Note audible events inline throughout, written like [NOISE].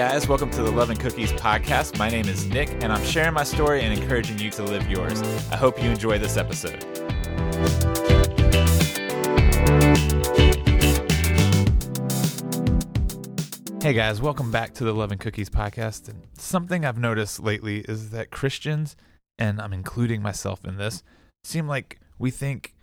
guys, welcome to the Love and Cookies podcast. My name is Nick, and I'm sharing my story and encouraging you to live yours. I hope you enjoy this episode. Hey guys, welcome back to the Love and Cookies podcast. And something I've noticed lately is that Christians, and I'm including myself in this, seem like we think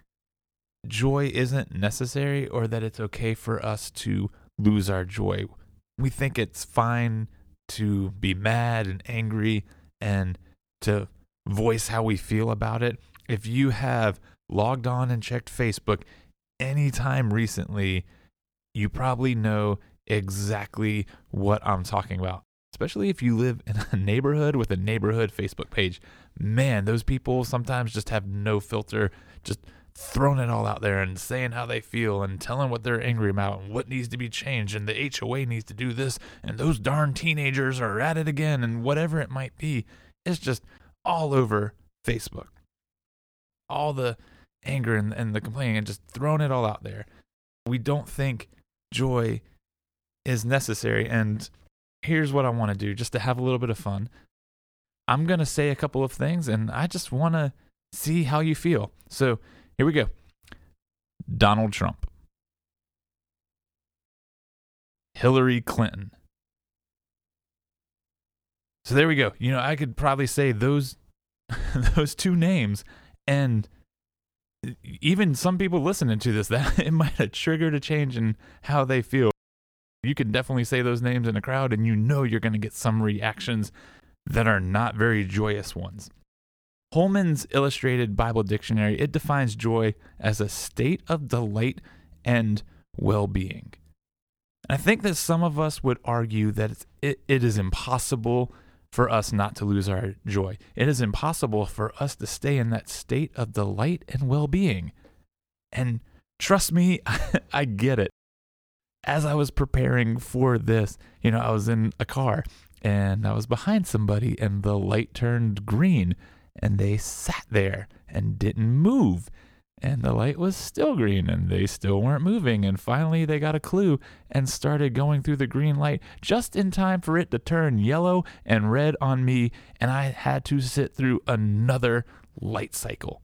joy isn't necessary or that it's okay for us to lose our joy. We think it's fine to be mad and angry and to voice how we feel about it. If you have logged on and checked Facebook anytime recently, you probably know exactly what I'm talking about. Especially if you live in a neighborhood with a neighborhood Facebook page. Man, those people sometimes just have no filter, just throwing it all out there and saying how they feel and telling what they're angry about and what needs to be changed and the HOA needs to do this and those darn teenagers are at it again and whatever it might be. It's just all over Facebook. All the anger and, and the complaining and just throwing it all out there. We don't think joy is necessary. And here's what I want to do just to have a little bit of fun. I'm going to say a couple of things and I just want to see how you feel. So here we go Donald Trump, Hillary Clinton. So there we go. You know, I could probably say those [LAUGHS] those two names and even some people listening to this [LAUGHS] that it might have triggered a change in how they feel you can definitely say those names in a crowd and you know you're going to get some reactions that are not very joyous ones. Holman's Illustrated Bible Dictionary, it defines joy as a state of delight and well-being. I think that some of us would argue that it, it is impossible for us not to lose our joy. It is impossible for us to stay in that state of delight and well-being. And trust me, [LAUGHS] I get it as I was preparing for this, you know, I was in a car and I was behind somebody and the light turned green and they sat there and didn't move. And the light was still green and they still weren't moving. And finally, they got a clue and started going through the green light just in time for it to turn yellow and red on me. And I had to sit through another light cycle.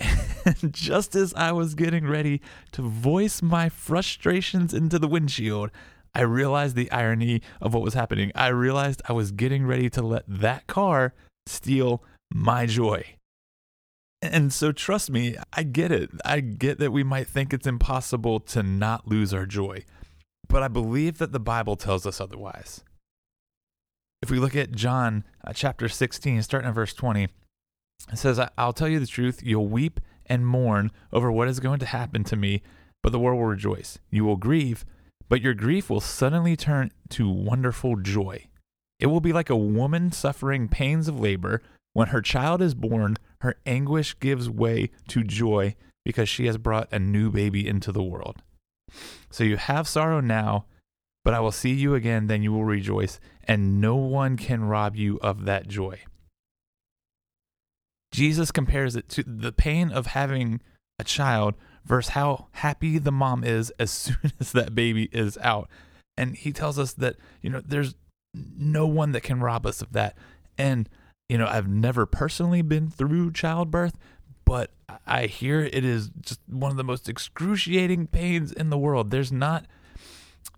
[LAUGHS] And just as I was getting ready to voice my frustrations into the windshield, I realized the irony of what was happening. I realized I was getting ready to let that car steal my joy. And so, trust me, I get it. I get that we might think it's impossible to not lose our joy. But I believe that the Bible tells us otherwise. If we look at John uh, chapter 16, starting at verse 20, it says, I'll tell you the truth, you'll weep and mourn over what is going to happen to me, but the world will rejoice. You will grieve, but your grief will suddenly turn to wonderful joy. It will be like a woman suffering pains of labor. When her child is born, her anguish gives way to joy because she has brought a new baby into the world. So you have sorrow now, but I will see you again, then you will rejoice, and no one can rob you of that joy. Jesus compares it to the pain of having a child versus how happy the mom is as [LAUGHS] soon as that baby is out. And he tells us that, you know, there's no one that can rob us of that. And, you know, I've never personally been through childbirth, but I hear it is just one of the most excruciating pains in the world. There's not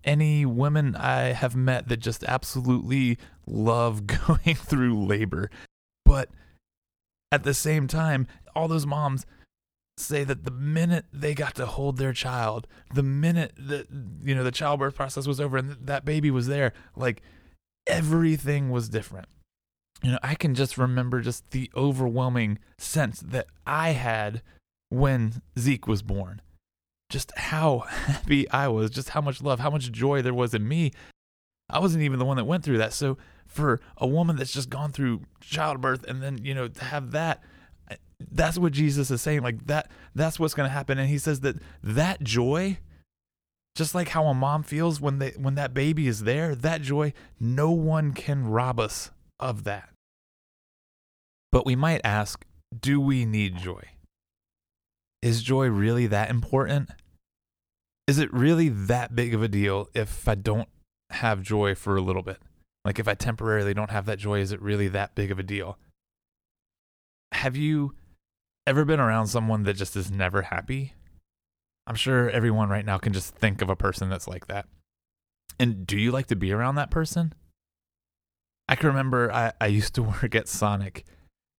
any women I have met that just absolutely love [LAUGHS] going through labor. But at the same time, all those moms say that the minute they got to hold their child, the minute that you know the childbirth process was over and that baby was there, like everything was different. You know, I can just remember just the overwhelming sense that I had when Zeke was born. Just how [LAUGHS] happy I was, just how much love, how much joy there was in me. I wasn't even the one that went through that. So for a woman that's just gone through childbirth and then you know to have that that's what Jesus is saying like that that's what's going to happen and he says that that joy just like how a mom feels when they when that baby is there that joy no one can rob us of that but we might ask do we need joy is joy really that important is it really that big of a deal if I don't have joy for a little bit? Like if I temporarily don't have that joy, is it really that big of a deal? Have you ever been around someone that just is never happy? I'm sure everyone right now can just think of a person that's like that. And do you like to be around that person? I can remember I, I used to [LAUGHS] work at Sonic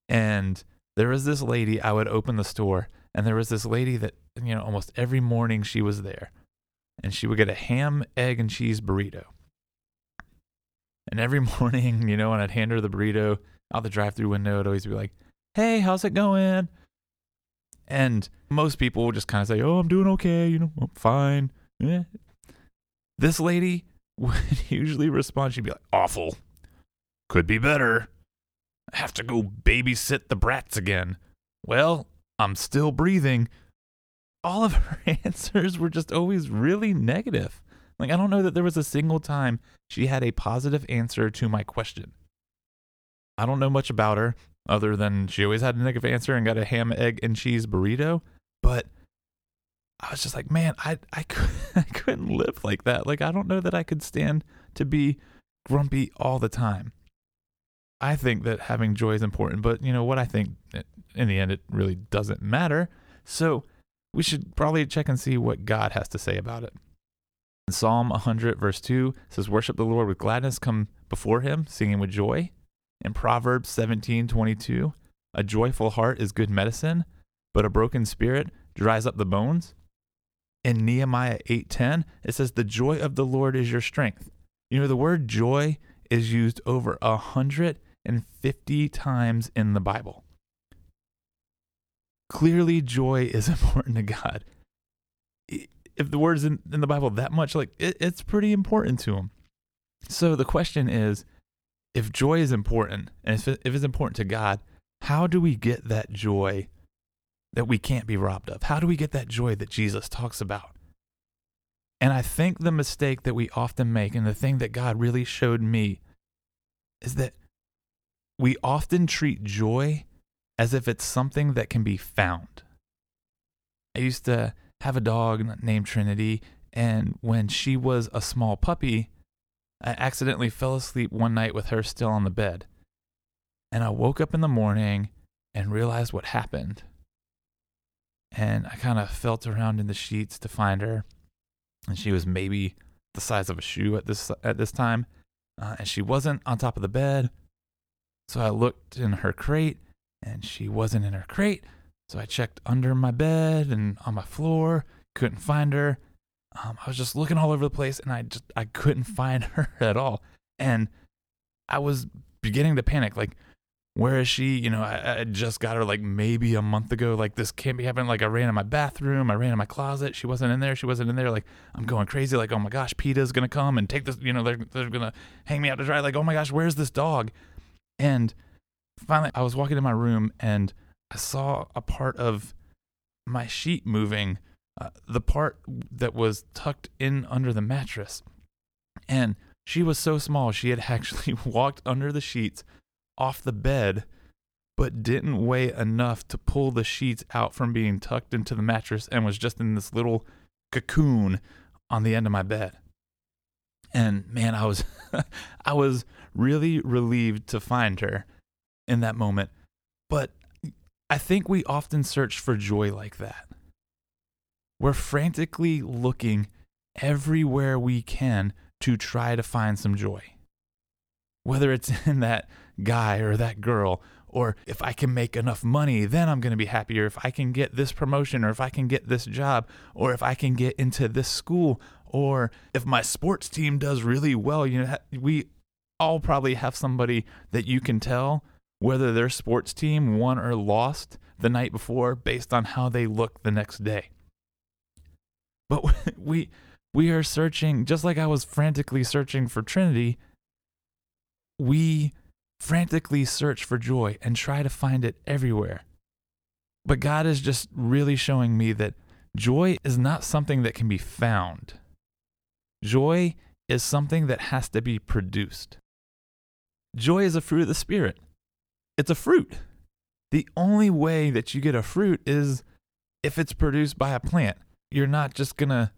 and there was this lady, I would open the store, and there was this lady that, you know, almost every morning she was there. And she would get a ham, egg, and cheese burrito. And every [LAUGHS] morning, you know, when I'd hand her the burrito out the drive through window, it'd always be like, Hey, how's it going? And most people would just kind of say, Oh, I'm doing okay, you know, I'm fine. Yeah. This lady [LAUGHS] would usually respond, she'd be like, Awful. Could be better. I have to go babysit the brats again. Well, I'm still breathing. All of her [LAUGHS] answers were just always really negative. Like, I don't know that there was a single time she had a positive answer to my question. I don't know much about her other than she always had a negative answer and got a ham, egg, and cheese burrito. But I was just like, man, I, I, [LAUGHS] I couldn't live like that. Like, I don't know that I could stand to be grumpy all the time. I think that having joy is important, but you know what I think in the end it really doesn't matter. So we should probably check and see what God has to say about it. In Psalm 100 verse 2 says worship the Lord with gladness come before him singing with joy. In Proverbs 17:22 a joyful heart is good medicine, but a broken spirit dries up the bones. In Nehemiah 8:10 it says the joy of the Lord is your strength. You know the word joy is used over a hundred and 50 times in the Bible. Clearly, joy is [LAUGHS] important to God. If the word is in, in the Bible that much, like it, it's pretty important to him. So the question is if joy is important, and if, it's important to God, how do we get that joy that we can't be robbed of? How do we get that joy that Jesus talks about? And I think the mistake that we often make, and the thing that God really showed me, is that we often treat joy as if it's something that can be found. I used to have a dog named Trinity, and when she was a small puppy, I accidentally fell asleep one night with her still on the bed. And I woke up in the morning and realized what happened. And I kind of felt around in the sheets to find her, and she was maybe the size of a shoe at this at this time, uh, and she wasn't on top of the bed so I looked in her crate and she wasn't in her crate. So I checked under my bed and on my floor, couldn't find her. Um, I was just looking all over the place and I just I couldn't [LAUGHS] find her at all. And I was beginning to panic like where is she? You know, I, I, just got her like maybe a month ago. Like this can't be happening. Like I ran in my bathroom, I ran in my closet. She wasn't in there. She wasn't in there. Like I'm going crazy. Like oh my gosh, PETA's gonna come and take this. You know, they're they're gonna hang me out to dry. Like oh my gosh, where's this dog? And finally, I was walking in my room and I saw a part of my sheet moving, uh, the part that was tucked in under the mattress. And she was so small, she had [LAUGHS] actually walked under the sheets off the bed, but didn't weigh enough to pull the sheets out from being tucked into the mattress and was just in this little cocoon on the end of my bed. And man, I was [LAUGHS] I was really relieved to find her in that moment. But I think we often search for joy like that. We're frantically looking everywhere we can to try to find some joy. Whether it's [LAUGHS] in that guy or that girl, or if I can make enough money, then I'm going to be happier. If I can get this promotion, or if I can get this job, or if I can get into this school, or if my sports team does really well, you know, we all probably have somebody that you can tell whether their sports team won or lost the night before based on how they look the next day. But [LAUGHS] we we are searching just like I was frantically searching for Trinity. We frantically search for joy and try to find it everywhere. But God is just really showing me that joy is not something that can be found. Joy is something that has to be produced. Joy is a fruit of the Spirit. It's a fruit. The only way that you get a fruit is if it's produced by a plant. You're not just to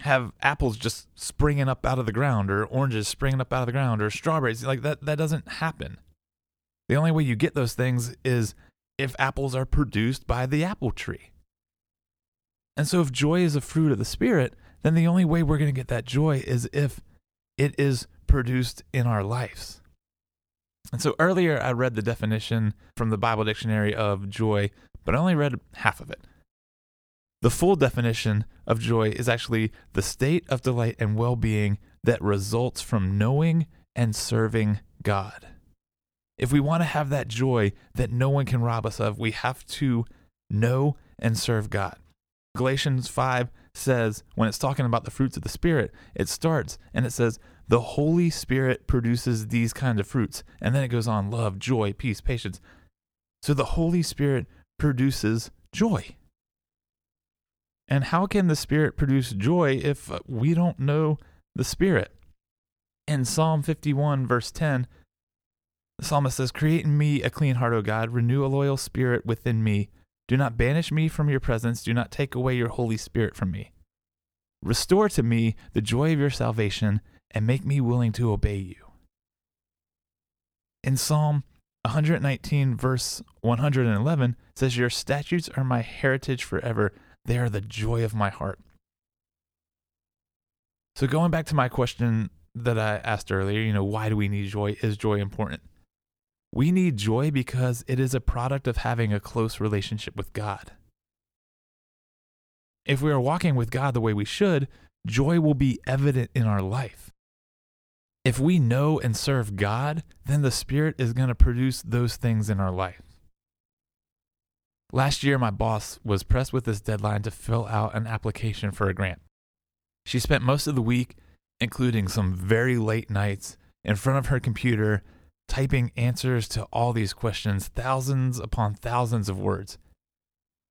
have apples just springing up out of the ground or oranges springing up out of the ground or strawberries. Like that, that doesn't happen. The only way you get those things is if apples are produced by the apple tree. And so, if joy is a fruit of the Spirit, then the only way we're going to get that joy is if it is produced in our lives. And so, earlier I read the definition from the Bible dictionary of joy, but I only read half of it. The full definition of joy is actually the state of delight and well being that results from knowing and serving God. If we want to have that joy that no one can rob us of, we have to know and serve God. Galatians 5 says, when it's talking about the fruits of the Spirit, it starts and it says, the Holy Spirit produces these kinds of fruits. And then it goes on love, joy, peace, patience. So the Holy Spirit produces joy. And how can the Spirit produce joy if uh, we don't know the Spirit? In Psalm 51, verse 10, the psalmist says, Create in me a clean heart, O God, renew a loyal spirit within me. Do not banish me from your presence, do not take away your Holy Spirit from me. Restore to me the joy of your salvation, and make me willing to obey you. In Psalm 119, verse 111, says, Your statutes are my heritage forever. They are the joy of my heart. So, going back to my question that I asked earlier, you know, why do we need joy? Is joy important? We need joy because it is a product of having a close relationship with God. If we are walking with God the way we should, joy will be evident in our life. If we know and serve God, then the Spirit is going to produce those things in our life. Last year, my boss was pressed with this deadline to fill out an application for a grant. She spent most of the week, including some very late nights, in front of her computer, typing answers to all these questions, thousands upon thousands of words.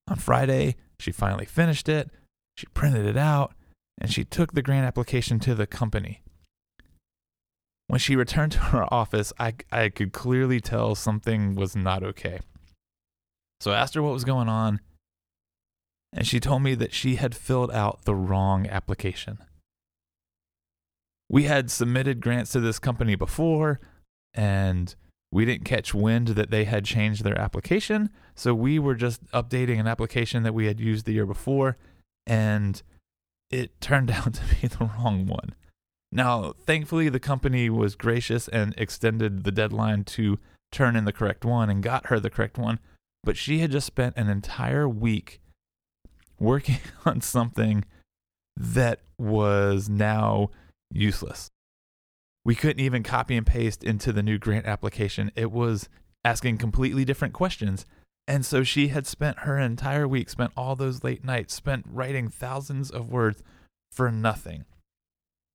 On Friday, she finally finished it, she printed it out, and she took the grant application to the company. When she returned to her [LAUGHS] office, I, I could clearly tell something was not okay. So I asked her what was going on, and she told me that she had filled out the wrong application. We had submitted grants to this company before, and we didn't catch wind that they had changed their application. So we were just updating an application that we had used the year before, and it turned [LAUGHS] out to be the wrong one. Now, thankfully, the company was gracious and extended the deadline to turn in the correct one and got her the correct one but she had just spent an entire week working [LAUGHS] on something that was now useless. We couldn't even copy and paste into the new grant application. It was asking completely different questions. And so she had spent her entire week, spent all those late nights, spent writing thousands of words for nothing.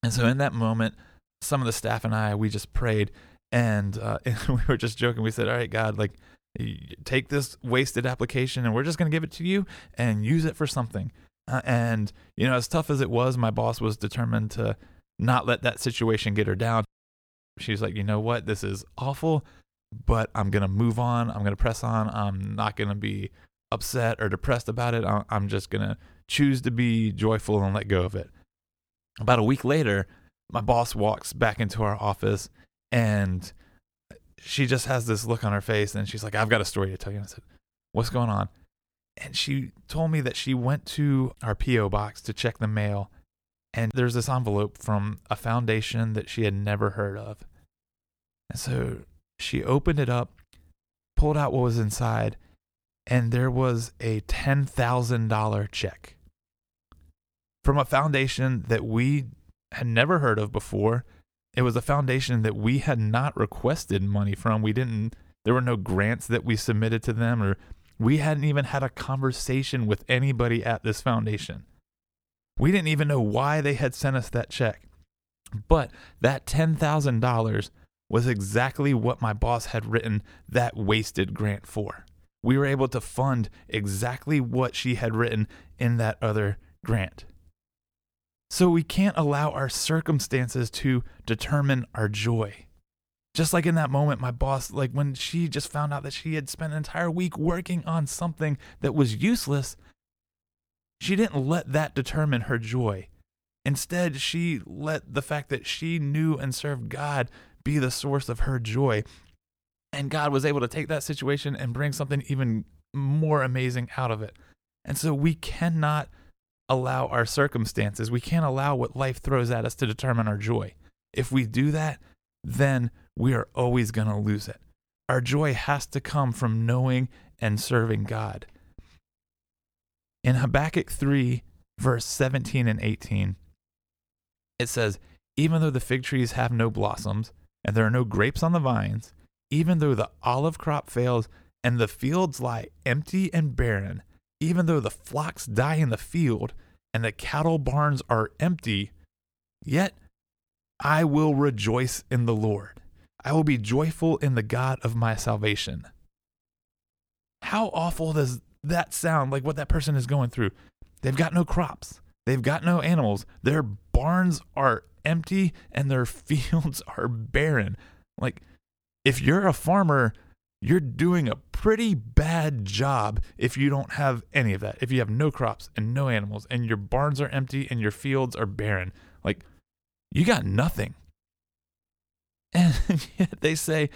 And so in that moment, some of the staff and I, we just prayed and, uh, and [LAUGHS] we were just joking. We said, All right, God, like, take this wasted application and we're just going to give it to you and use it for something. Uh, and, you know, as tough as it was, my boss was determined to not let that situation get her down. She's like, you know what? This is awful, but I'm going to move on. I'm going to press on. I'm not going to be upset or depressed about it. I'm just going to choose to be joyful and let go of it. About a week later, my boss walks back into our office and she just has this look on her face and she's like, I've got a story to tell you. And I said, What's going on? And she told me that she went to our P.O. box to check the mail. And there's this envelope from a foundation that she had never heard of. And so she opened it up, pulled out what was inside, and there was a $10,000 check from a foundation that we had never heard of before it was a foundation that we had not requested money from. We didn't, there were no grants that we submitted to them, or we hadn't even had a conversation with anybody at this foundation. We didn't even know why they had sent us that check. But that $10,000 was exactly what my boss had written that wasted grant for. We were able to fund exactly what she had written in that other grant. So we can't allow our circumstances to determine our joy. Just like in that moment, my boss, like when she just found out that she had spent an entire week working on something that was useless, she didn't let that determine her joy. Instead, she let the fact that she knew and served God be the source of her joy. And God was able to take that situation and bring something even more amazing out of it. And so we cannot allow our circumstances, we can't allow what life throws at us to determine our joy. If we do that, then we are always going to lose it. Our joy has to come from knowing and serving God. In Habakkuk 3, verse 17 and 18, it says, Even though the fig trees have no blossoms, and there are no grapes on the vines, even though the olive crop fails, and the fields lie empty and barren, even though the flocks die in the field, and the cattle barns are empty, yet I will rejoice in the Lord. I will be joyful in the God of my salvation. How awful does that sound like what that person is going through? They've got no crops, they've got no animals, their barns are empty, and their [LAUGHS] fields are barren. Like, if you're a farmer, you're doing a pretty bad job if you don't have any of that. If you have no crops and no animals and your barns are empty and your fields are barren, like you got nothing. [LAUGHS] And yet they say,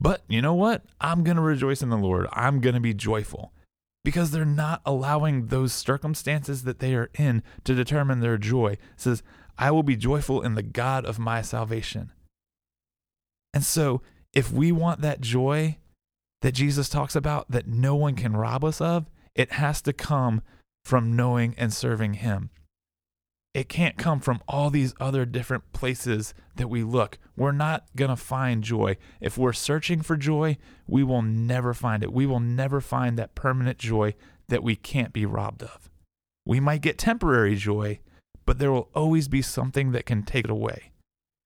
but you know what? I'm going to rejoice in the Lord. I'm going to be joyful because they're not allowing those circumstances that they are in to determine their joy. It says, I will be joyful in the God of my salvation. And so, if we want that joy that Jesus talks about that no one can rob us of, it has to come from knowing and serving Him. It can't come from all these other different places that we look. We're not going to find joy. If we're searching for joy, we will never find it. We will never find that permanent joy that we can't be robbed of. We might get temporary joy, but there will always be something that can take it away.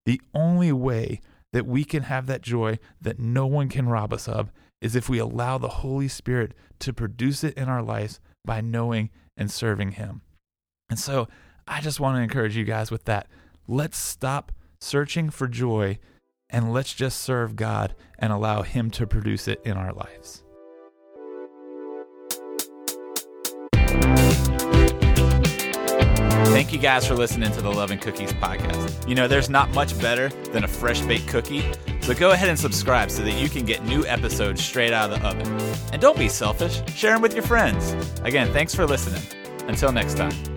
The only way that we can have that joy that no one can rob us of is if we allow the Holy Spirit to produce it in our lives by knowing and serving Him. And so, I just want to encourage you guys with that. Let's stop searching for joy and let's just serve God and allow Him to produce it in our lives. Thank you guys for listening to the Love and Cookies podcast. You know, there's not much better than a fresh baked cookie, so go ahead and subscribe so that you can get new episodes straight out of the oven. And don't be selfish, share them with your friends. Again, thanks for listening. Until next time.